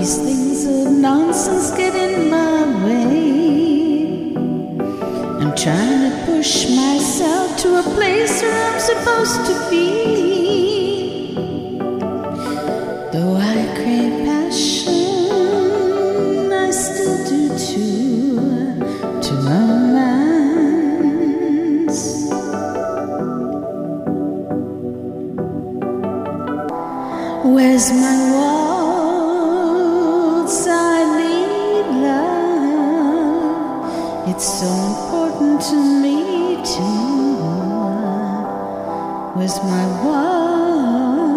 these things of nonsense get in my way. I'm trying to push myself to a place where I'm supposed to be. Where's my waltz?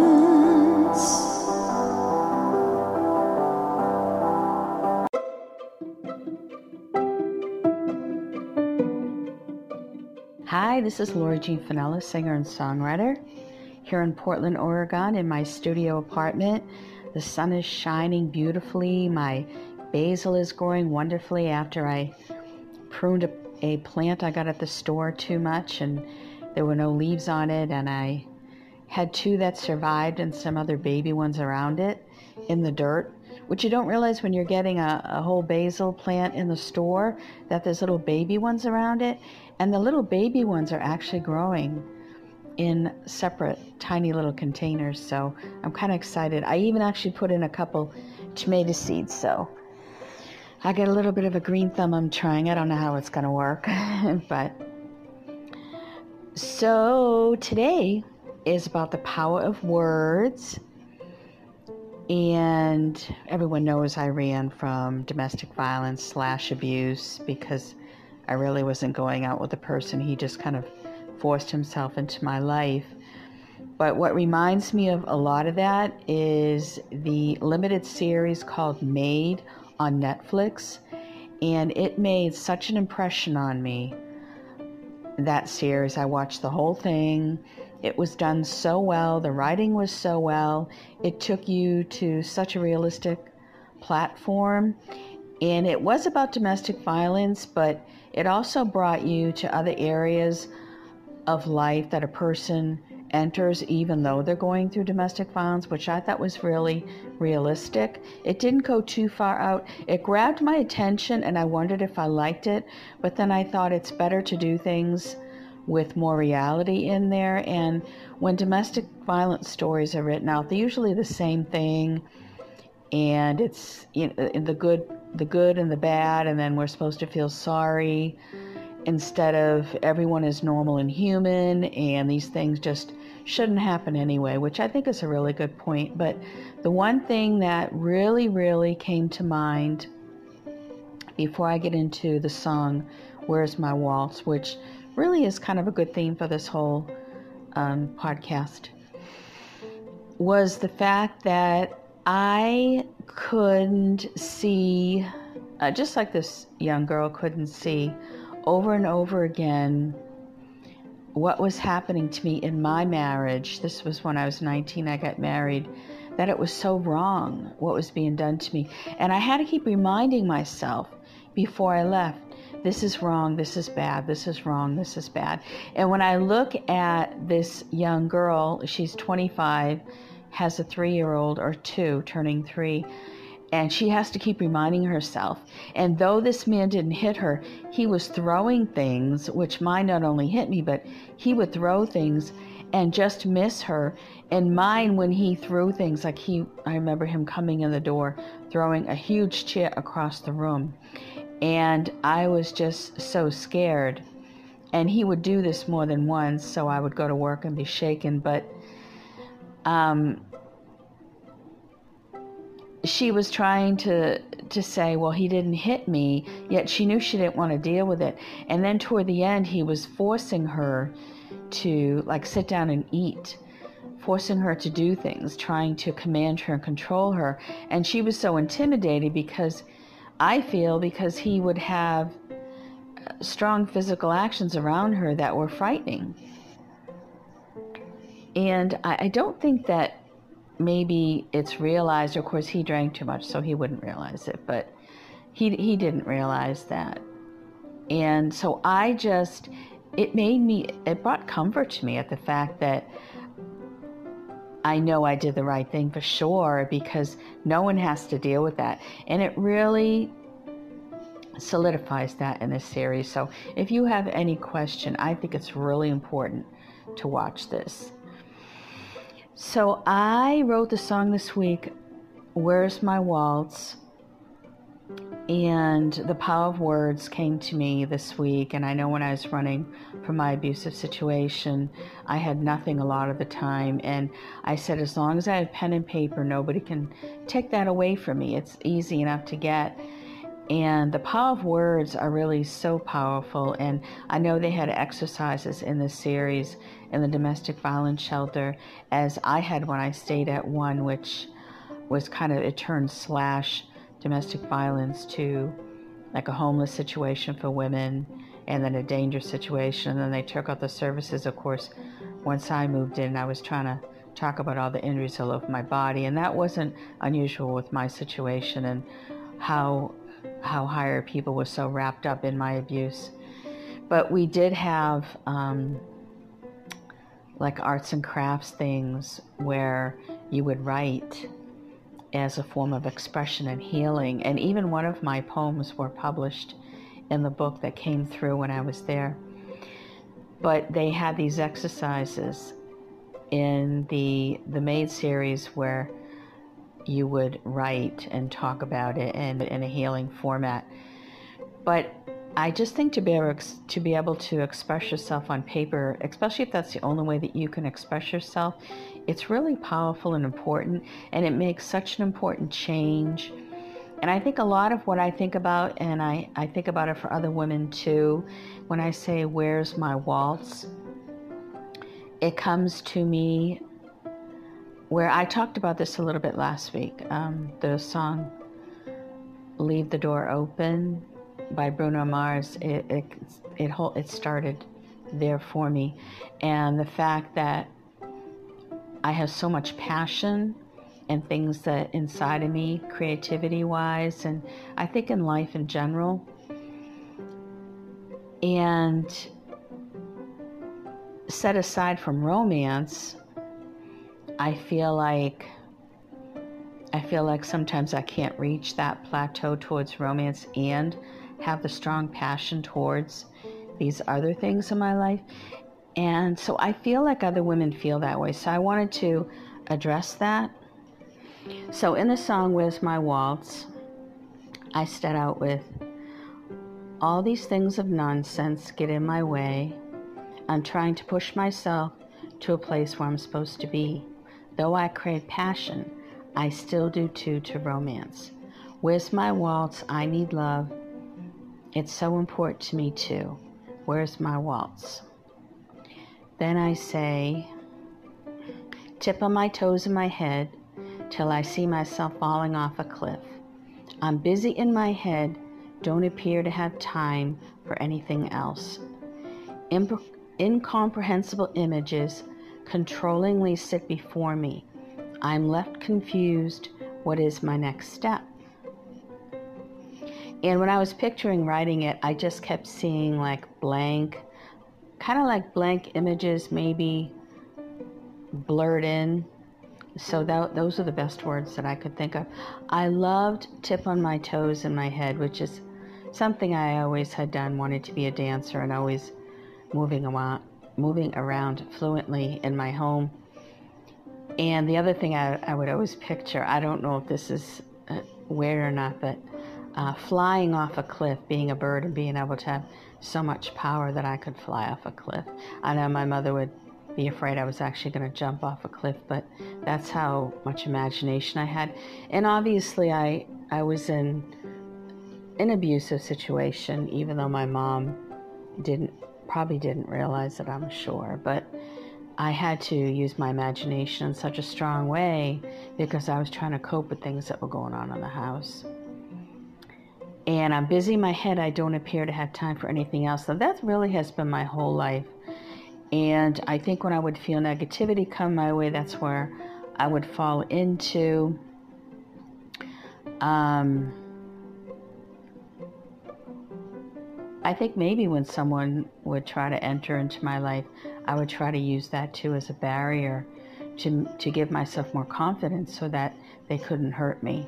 Hi, this is Lori Jean Finella, singer and songwriter, here in Portland, Oregon, in my studio apartment. The sun is shining beautifully. My basil is growing wonderfully after I pruned a, a plant I got at the store too much and there were no leaves on it, and I had two that survived and some other baby ones around it in the dirt, which you don't realize when you're getting a, a whole basil plant in the store that there's little baby ones around it. And the little baby ones are actually growing in separate tiny little containers. So I'm kind of excited. I even actually put in a couple tomato seeds. So I get a little bit of a green thumb. I'm trying. I don't know how it's going to work. but so today is about the power of words. And everyone knows I ran from domestic violence slash abuse because I really wasn't going out with a person. He just kind of forced himself into my life. But what reminds me of a lot of that is the limited series called Maid on Netflix. And it made such an impression on me, that series. I watched the whole thing. It was done so well. The writing was so well. It took you to such a realistic platform. And it was about domestic violence, but it also brought you to other areas of life that a person enters even though they're going through domestic violence, which I thought was really realistic. It didn't go too far out. It grabbed my attention and I wondered if I liked it, but then I thought it's better to do things with more reality in there. And when domestic violence stories are written out, they're usually the same thing. And it's you know, the good, the good and the bad, and then we're supposed to feel sorry instead of everyone is normal and human, and these things just shouldn't happen anyway, which I think is a really good point. But the one thing that really, really came to mind before I get into the song Where's My Waltz, which really is kind of a good theme for this whole um, podcast, was the fact that I couldn't see, uh, just like this young girl couldn't see, over and over again what was happening to me in my marriage. This was when I was 19, I got married, that it was so wrong what was being done to me. And I had to keep reminding myself before I left this is wrong, this is bad, this is wrong, this is bad. And when I look at this young girl, she's 25, has a three year old or two turning three and she has to keep reminding herself. And though this man didn't hit her, he was throwing things, which mine not only hit me, but he would throw things and just miss her. And mine, when he threw things, like he, I remember him coming in the door, throwing a huge chair across the room. And I was just so scared. And he would do this more than once, so I would go to work and be shaken. But um, she was trying to to say, well, he didn't hit me, yet she knew she didn't want to deal with it. And then toward the end, he was forcing her to like sit down and eat, forcing her to do things, trying to command her and control her. And she was so intimidated because I feel because he would have uh, strong physical actions around her that were frightening. And I, I don't think that maybe it's realized. Of course, he drank too much, so he wouldn't realize it, but he, he didn't realize that. And so I just, it made me, it brought comfort to me at the fact that I know I did the right thing for sure because no one has to deal with that. And it really solidifies that in this series. So if you have any question, I think it's really important to watch this. So I wrote the song this week, Where's My Waltz? And the power of words came to me this week. And I know when I was running from my abusive situation, I had nothing a lot of the time. And I said, as long as I have pen and paper, nobody can take that away from me. It's easy enough to get. And the power of words are really so powerful. And I know they had exercises in this series in the domestic violence shelter, as I had when I stayed at one, which was kind of, it turned slash domestic violence to like a homeless situation for women and then a dangerous situation. And then they took out the services, of course. Once I moved in, I was trying to talk about all the injuries all over my body. And that wasn't unusual with my situation and how how higher people were so wrapped up in my abuse. But we did have um, like arts and crafts things where you would write as a form of expression and healing. And even one of my poems were published in the book that came through when I was there. But they had these exercises in the the Maid series where you would write and talk about it in, in a healing format. But I just think to be able to be able to express yourself on paper, especially if that's the only way that you can express yourself, it's really powerful and important, and it makes such an important change. And I think a lot of what I think about, and I, I think about it for other women too, when I say, Where's my waltz? It comes to me where I talked about this a little bit last week. Um, the song "Leave the Door Open" by Bruno Mars. It it it, it started there for me, and the fact that I have so much passion and things that inside of me, creativity wise, and I think in life in general. And set aside from romance, I feel like I feel like sometimes I can't reach that plateau towards romance and have the strong passion towards these other things in my life. And so I feel like other women feel that way. So I wanted to address that. So in the song Where's My Waltz, I start out with all these things of nonsense get in my way. I'm trying to push myself to a place where I'm supposed to be. Though I crave passion, I still do too to romance. Where's my waltz? I need love. It's so important to me too. Where's my waltz? Then I say, tip on my toes in my head till I see myself falling off a cliff. I'm busy in my head, don't appear to have time for anything else. incomprehensible images controllingly sit before me. I'm left confused. What is my next step? And when I was picturing writing it, I just kept seeing like blank, kind of like blank images, maybe blurred in. So that, those are the best words that I could think of. I loved Tip on My Toes in my head, which is something I always had done, wanted to be a dancer and always moving around, moving around fluently in my home. And the other thing I, I would always picture, I don't know if this is uh, weird or not, but uh, flying off a cliff, being a bird and being able to have so much power that I could fly off a cliff. I know my mother would be afraid I was actually going to jump off a cliff, but that's how much imagination I had. And obviously, I I was in an abusive situation, even though my mom didn't probably didn't realize it, I'm sure. But I had to use my imagination in such a strong way because I was trying to cope with things that were going on in the house. And I'm busy in my head. I don't appear to have time for anything else. So that really has been my whole life. And I think when I would feel negativity come my way, that's where I would fall into. Um, I think maybe when someone would try to enter into my life, I would try to use that too as a barrier to, to give myself more confidence so that they couldn't hurt me.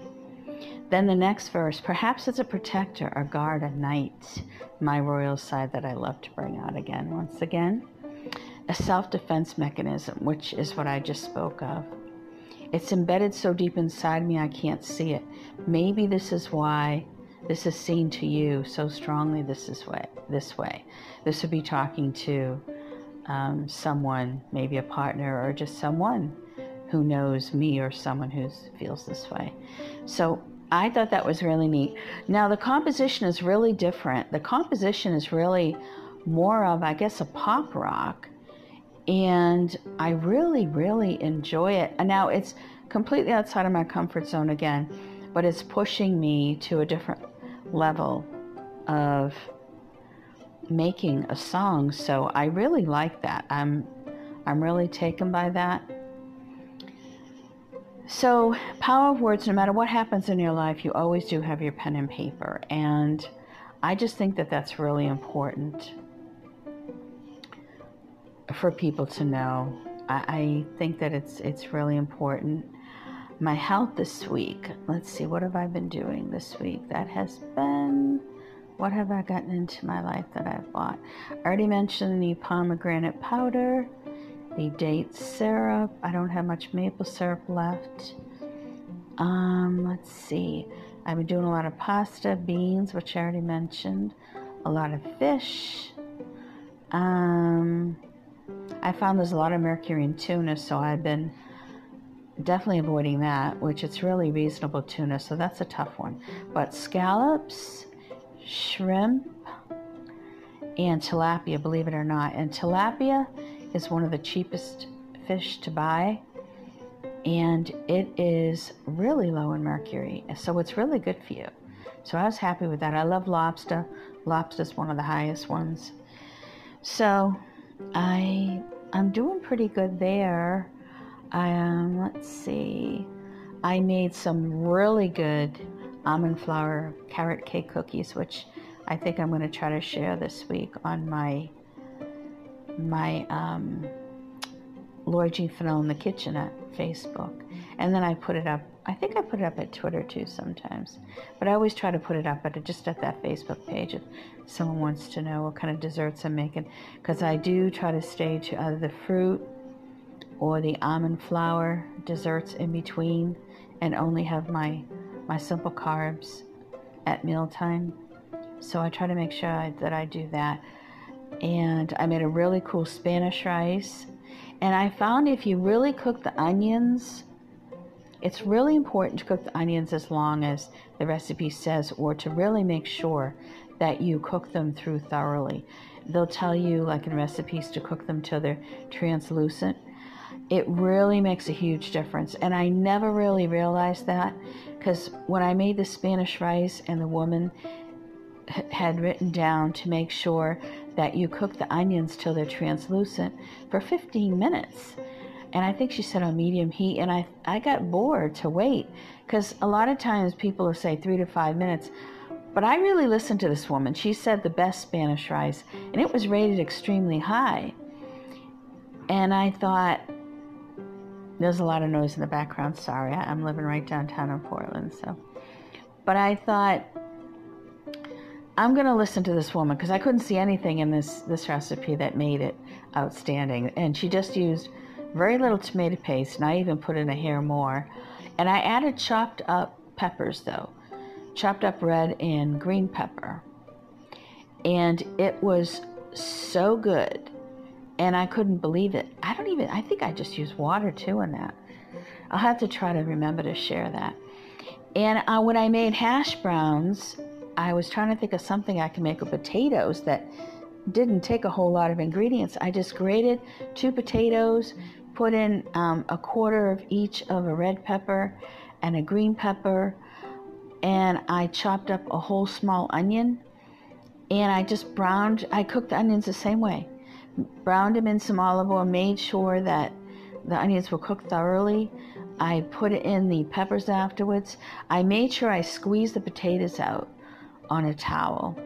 Then the next verse, perhaps as a protector, a guard, a knight, my royal side that I love to bring out again. Once again, a self defense mechanism, which is what I just spoke of. It's embedded so deep inside me I can't see it. Maybe this is why this is seen to you so strongly this is way this way. This would be talking to um, someone, maybe a partner or just someone who knows me or someone who feels this way. So I thought that was really neat. Now the composition is really different. The composition is really more of, I guess, a pop rock, and I really, really enjoy it. And now it's completely outside of my comfort zone again, but it's pushing me to a different level of making a song. So I really like that. I'm I'm really taken by that. So, power of words, no matter what happens in your life, you always do have your pen and paper. And I just think that that's really important for people to know. I, I think that it's it's really important. My health this week. Let's see, what have I been doing this week? That has been what have I gotten into my life that I've bought? I already mentioned the pomegranate powder, the date syrup. I don't have much maple syrup left. Um, let's see. I've been doing a lot of pasta, beans, which I already mentioned, a lot of fish. Um, I found there's a lot of mercury in tuna, so I've been definitely avoiding that, which it's really reasonable tuna, so that's a tough one. But scallops, shrimp, and tilapia, believe it or not. And tilapia is one of the cheapest fish to buy, and it is really low in mercury, so it's really good for you. So I was happy with that. I love lobster. Lobster is one of the highest ones. So I I'm doing pretty good there. Um, let's see. I made some really good almond flour carrot cake cookies, which I think I'm going to try to share this week on my my um, Lori Jean Finella in the kitchen at Facebook, and then I put it up. I think I put it up at Twitter too sometimes, but I always try to put it up at just at that Facebook page if someone wants to know what kind of desserts I'm making, because I do try to stay to either the fruit or the almond flour desserts in between, and only have my my simple carbs at mealtime. So I try to make sure I, that I do that. And I made a really cool Spanish rice. And I found if you really cook the onions, it's really important to cook the onions as long as the recipe says, or to really make sure that you cook them through thoroughly. They'll tell you, like in recipes, to cook them till they're translucent. It really makes a huge difference. And I never really realized that because when I made the Spanish rice and the woman had written down to make sure that you cook the onions till they're translucent for 15 minutes. And I think she said on medium heat, and I, I got bored to wait because a lot of times people will say three to five minutes. But I really listened to this woman. She said the best Spanish rice, and it was rated extremely high. And I thought, there's a lot of noise in the background. Sorry, I'm living right downtown in Portland, so. But I thought I'm going to listen to this woman because I couldn't see anything in this this recipe that made it outstanding, and she just used very little tomato paste, and I even put in a hair more. And I added chopped up peppers though, chopped up red and green pepper, and it was so good and I couldn't believe it. I don't even, I think I just used water too in that. I'll have to try to remember to share that. And uh, when I made hash browns, I was trying to think of something I could make with potatoes that didn't take a whole lot of ingredients. I just grated two potatoes, put in um, a quarter of each of a red pepper and a green pepper, and I chopped up a whole small onion. And I just browned, I cooked the onions the same way browned them in some olive oil, made sure that the onions were cooked thoroughly. I put in the peppers afterwards. I made sure I squeezed the potatoes out on a towel.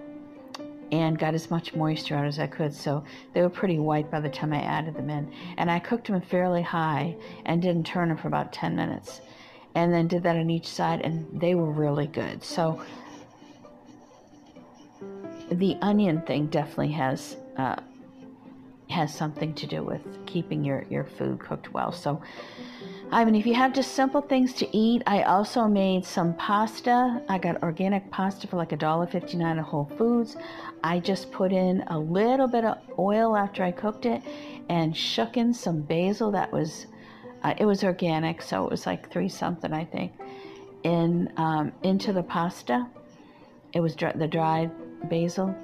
and got as much moisture out as I could. So they were pretty white by the time I added them in. And I cooked them fairly high and didn't turn them for about 10 minutes. And then did that on each side, and they were really good. So the onion thing definitely has uh, has something to do with keeping your, your food cooked well. So, I mean, if you have just simple things to eat, I also made some pasta. I got organic pasta for like a dollar fifty nine at Whole Foods. I just put in a little bit of oil after I cooked it, and shook in some basil. That was, uh, it was organic, so it was like three something I think, in um, into the pasta. It was the dried basil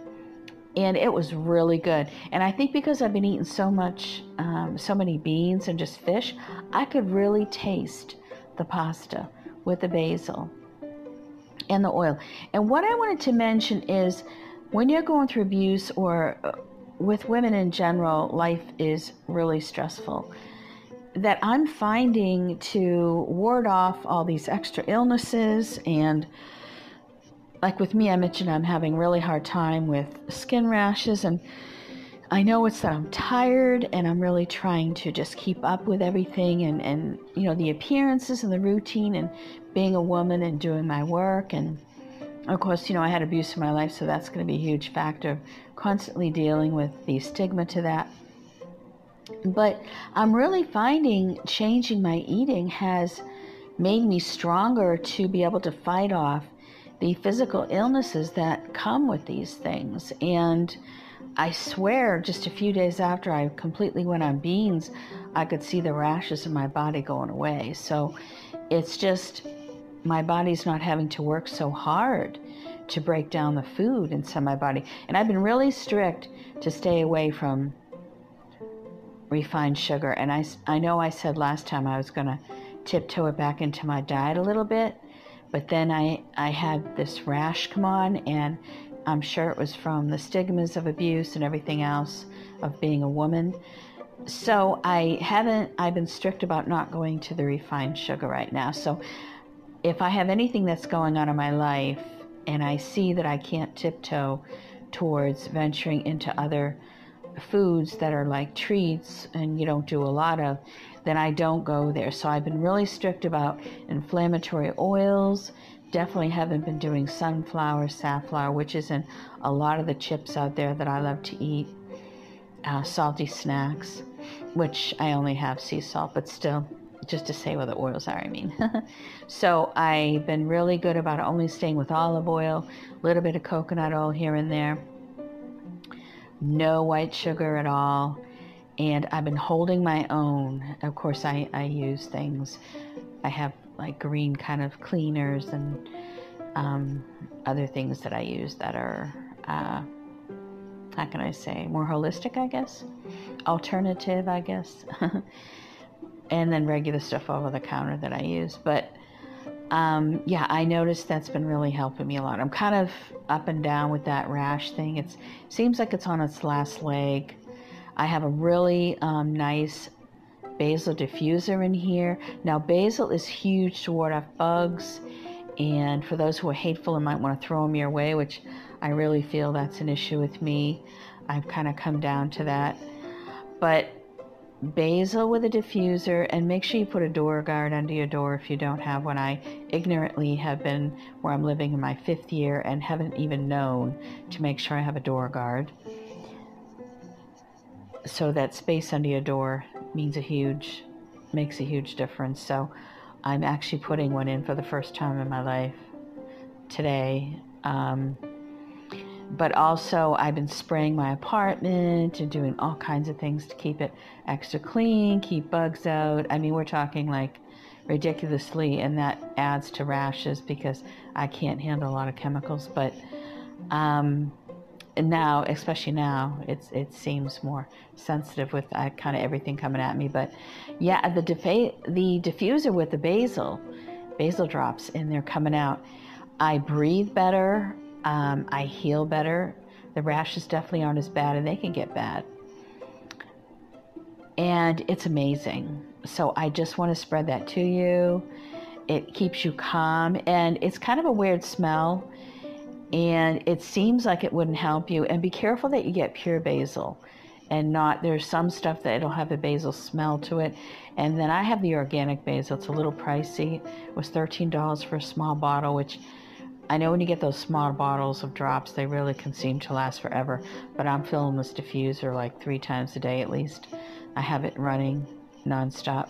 and it was really good. And I think because I've been eating so much, um, so many beans and just fish, I could really taste the pasta with the basil and the oil. And what I wanted to mention is when you're going through abuse or uh, with women in general, life is really stressful. That I'm finding to ward off all these extra illnesses and like with me, I mentioned I'm having really hard time with skin rashes, and I know it's that I'm tired and I'm really trying to just keep up with everything and, and you know the appearances and the routine and being a woman and doing my work and of course you know I had abuse in my life so that's going to be a huge factor constantly dealing with the stigma to that. But I'm really finding changing my eating has made me stronger to be able to fight off the physical illnesses that come with these things. And I swear, just a few days after I completely went on beans, I could see the rashes in my body going away. So it's just my body's not having to work so hard to break down the food inside my body. And I've been really strict to stay away from refined sugar. And I, I know I said last time I was going to tiptoe it back into my diet a little bit. But then I, I had this rash come on, and I'm sure it was from the stigmas of abuse and everything else of being a woman. So I haven't, I've been strict about not going to the refined sugar right now. So if I have anything that's going on in my life and I see that I can't tiptoe towards venturing into other foods that are like treats and you don't do a lot of, then I don't go there. So I've been really strict about inflammatory oils. Definitely haven't been doing sunflower, safflower, which is in a lot of the chips out there that I love to eat. Uh, salty snacks, which I only have sea salt, but still, just to say what the oils are, I mean. so I've been really good about only staying with olive oil, a little bit of coconut oil here and there. No white sugar at all and I've been holding my own. Of course, I, I use things. I have like green kind of cleaners and um, other things that I use that are, uh, how can I say, more holistic, I guess? Alternative, I guess. and then regular stuff over the counter that I use. But um, yeah, I noticed that's been really helping me a lot. I'm kind of up and down with that rash thing. It seems like it's on its last leg I have a really um, nice basil diffuser in here. Now, basil is huge to ward off bugs, and for those who are hateful and might want to throw them your way, which I really feel that's an issue with me, I've kind of come down to that. But basil with a diffuser, and make sure you put a door guard under your door if you don't have one. I ignorantly have been where I'm living in my fifth year and haven't even known to make sure I have a door guard. So that space under your door means a huge makes a huge difference. So i'm actually putting one in for the first time in my life today. Um, but also i've been spraying my apartment and doing all kinds of things to keep it extra clean keep bugs out i mean we're talking like ridiculously and that adds to rashes because i can't handle a lot of chemicals but um, now, especially now, it's it seems more sensitive with uh, kind of everything coming at me. But yeah, the defa- the diffuser with the basil, basil drops, and they're coming out. I breathe better. Um, I heal better. The rashes definitely aren't as bad, and they can get bad. And it's amazing. So I just want to spread that to you. It keeps you calm, and it's kind of a weird smell and it seems like it wouldn't help you. And be careful that you get pure basil and not there's some stuff that it'll have a basil smell to it and then i have the organic basil it's a little pricey it was $13 for a small bottle which i know when you get those small bottles of drops they really can seem to last forever but i'm filling this diffuser like three times a day at least i have it running nonstop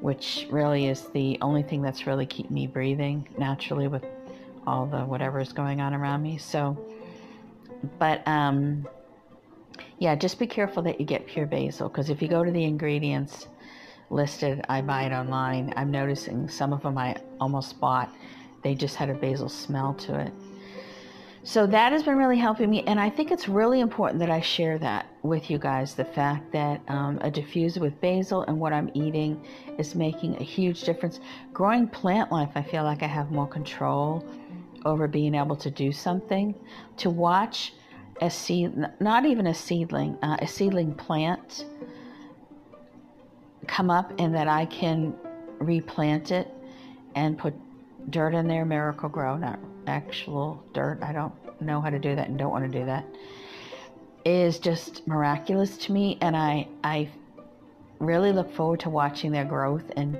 which really is the only thing that's really keeping me breathing naturally with all the whatever is going on around me so but um yeah, just be careful that you get pure basil because if you go to the ingredients listed, I buy it online. I'm noticing some of them I almost bought, they just had a basil smell to it. So that has been really helping me, and I think it's really important that I share that with you guys. The fact that um, a diffuser with basil and what I'm eating is making a huge difference. Growing plant life, I feel like I have more control over being able to do something. To watch a seed, not even a seedling, uh, a seedling plant come up and that I can replant it and put dirt in there, Miracle-Gro, not actual dirt. I don't know how to do that and don't want to do that. Is just miraculous to me, and I I really look forward to watching their growth and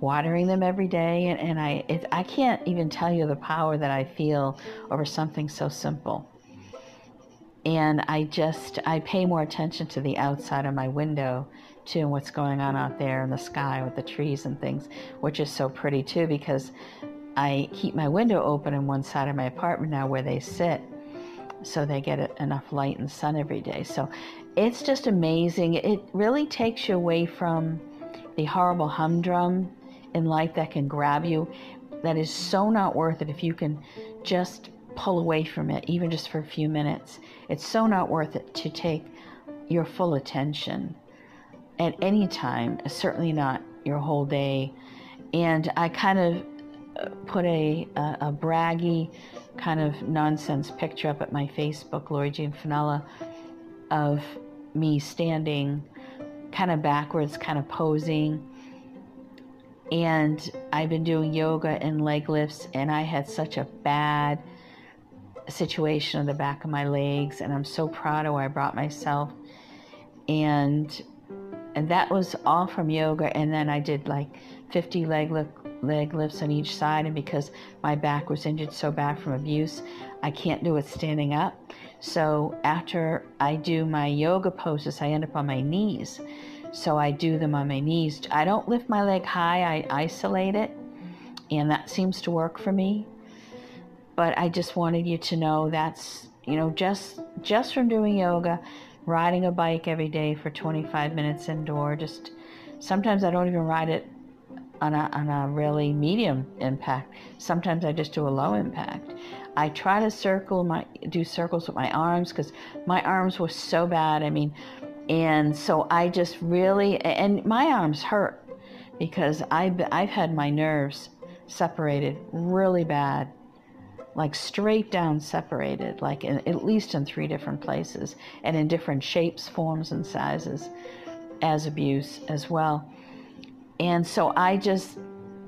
watering them every day. And, and I it, I can't even tell you the power that I feel over something so simple and I just I pay more attention to the outside of my window to what's going on out there in the sky with the trees and things, which is so pretty too because I keep my window open in one side of my apartment now where they sit so they get enough light and sun every day. So it's just amazing. It really takes you away from the horrible humdrum in life that can grab you. That is so not worth it if you can just pull away from it, even just for a few minutes. It's so not worth it to take your full attention at any time, certainly not your whole day. And I kind of put a, a, a braggy kind of nonsense picture up at my Facebook, Lori Jean Finella, of me standing kind of backwards, kind of posing. And I've been doing yoga and leg lifts, and I had such a bad situation on the back of my legs, and I'm so proud of where I brought myself. And and that was all from yoga. And then I did like 50 leg lift, leg lifts on each side. And because my back was injured so bad from abuse, I can't do it standing up. So after I do my yoga poses, I end up on my knees. So I do them on my knees. I don't lift my leg high, I isolate it, and that seems to work for me but I just wanted you to know that's you know just just from doing yoga, riding a bike every day for 25 minutes indoor. Just sometimes I don't even ride it on a, on a really medium impact. Sometimes I just do a low impact. I try to circle my do circles with my arms because my arms were so bad. I mean, and so I just really and my arms hurt because I've I've had my nerves separated really bad like straight down separated, like in, at least in three different places and in different shapes, forms, and sizes as abuse as well. And so I just,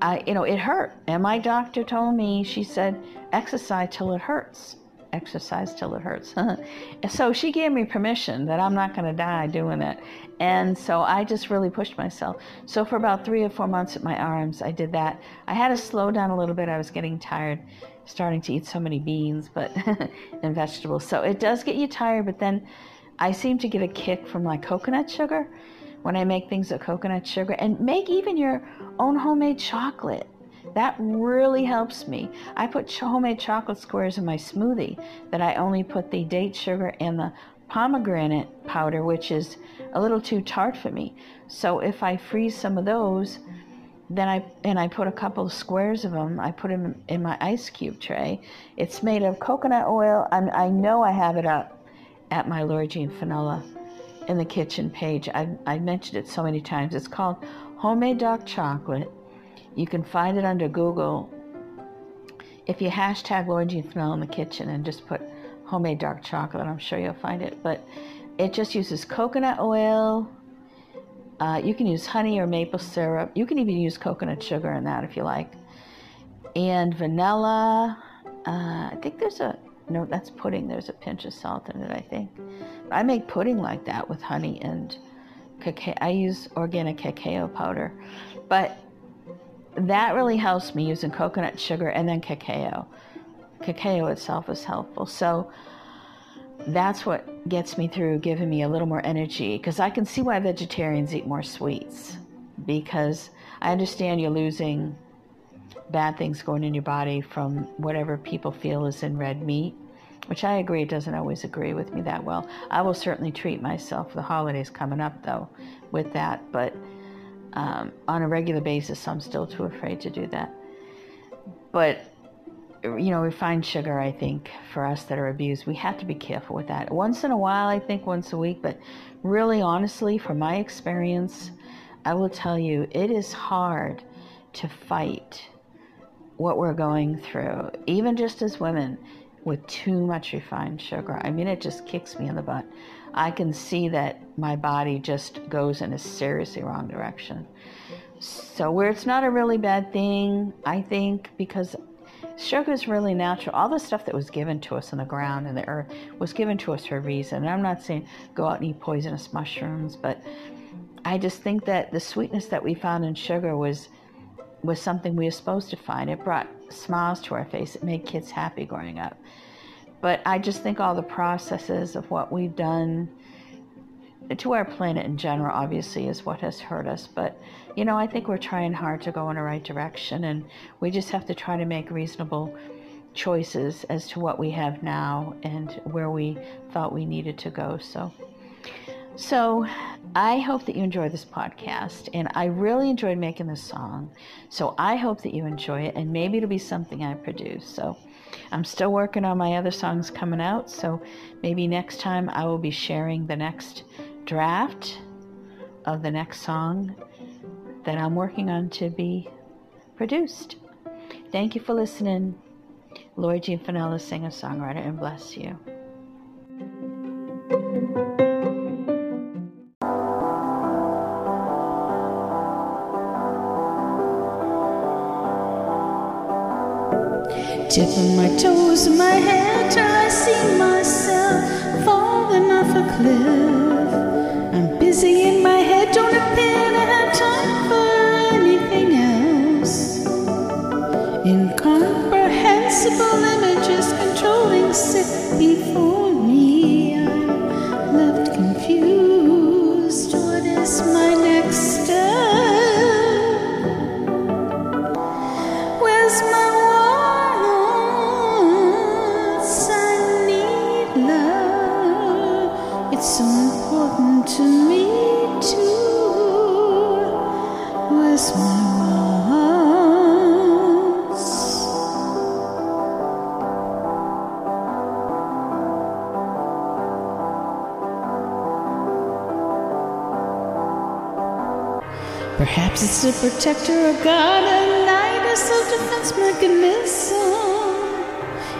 I, you know, it hurt. And my doctor told me, she said, exercise till it hurts. Exercise till it hurts. so she gave me permission that I'm not going to die doing it. And so I just really pushed myself. So for about three or four months at my arms, I did that. I had to slow down a little bit. I was getting tired starting to eat so many beans but and vegetables. So it does get you tired, but then I seem to get a kick from like coconut sugar when I make things with coconut sugar and make even your own homemade chocolate. That really helps me. I put homemade chocolate squares in my smoothie that I only put the date sugar and the pomegranate powder, which is a little too tart for me. So if I freeze some of those, then I and I put a couple of squares of them. I put them in my ice cube tray. It's made of coconut oil. I'm, i know I have it up at my Lori Jean Finella in the kitchen page. I I mentioned it so many times. It's called homemade dark chocolate. You can find it under Google. If you hashtag Lori Jean Finella in the kitchen and just put homemade dark chocolate, I'm sure you'll find it. But it just uses coconut oil, uh, you can use honey or maple syrup. You can even use coconut sugar in that if you like. And vanilla Uh, I think there's a no. That's pudding. There's a pinch of salt in it. I think. I make pudding like that with honey and cacao. I use organic cacao powder, but that really helps me using coconut sugar and then cacao. Cacao itself is helpful. So that's what gets me through, giving me a little more energy. Because I can see why vegetarians eat more sweets. Because I understand you're losing bad things going in your body from whatever people feel is in red meat, which I agree doesn't always agree with me that well. I will certainly treat myself. The holidays coming up though, with that, but um, on a regular basis, I'm still too afraid to do that. But you know, refined sugar, I think, for us that are abused, we have to be careful with that. Once in a while, I think once a week, but really, honestly, from my experience, I will tell you, it is hard to fight what we're going through, even just as women, with too much refined sugar. I mean, it just kicks me in the butt. I can see that my body just goes in a seriously wrong direction. So, where it's not a really bad thing, I think, because Sugar is really natural. All the stuff that was given to us in the ground and the earth was given to us for a reason. And I'm not saying go out and eat poisonous mushrooms, but I just think that the sweetness that we found in sugar was was something we were supposed to find. It brought smiles to our face. It made kids happy growing up. But I just think all the processes of what we've done to our planet in general, obviously, is what has hurt us. But, you know, I think we're trying hard to go in the right direction, and we just have to try to make reasonable choices as to what we have now and where we thought we needed to go. So, so I hope that you enjoy this podcast, and I really enjoyed making this song. So I hope that you enjoy it, and maybe it'll be something I produce. So I'm still working on my other songs coming out. So maybe next time I will be sharing the next draft of the next song that I'm working on to be produced. Thank you for listening. Lori Jean Finella, singer songwriter, and bless you. Tipping my toes my head till I see myself falling off a cliff I'm busy in my head, don't appear to have time for anything else. Incomprehensible images controlling sick before A protector, a guard, a knight, a self-defense mechanism.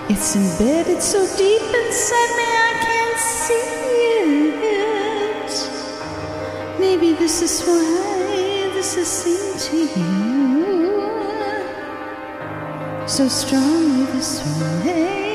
It's embedded so deep inside me I can't see it. Maybe this is why this is seen to you so strongly this way.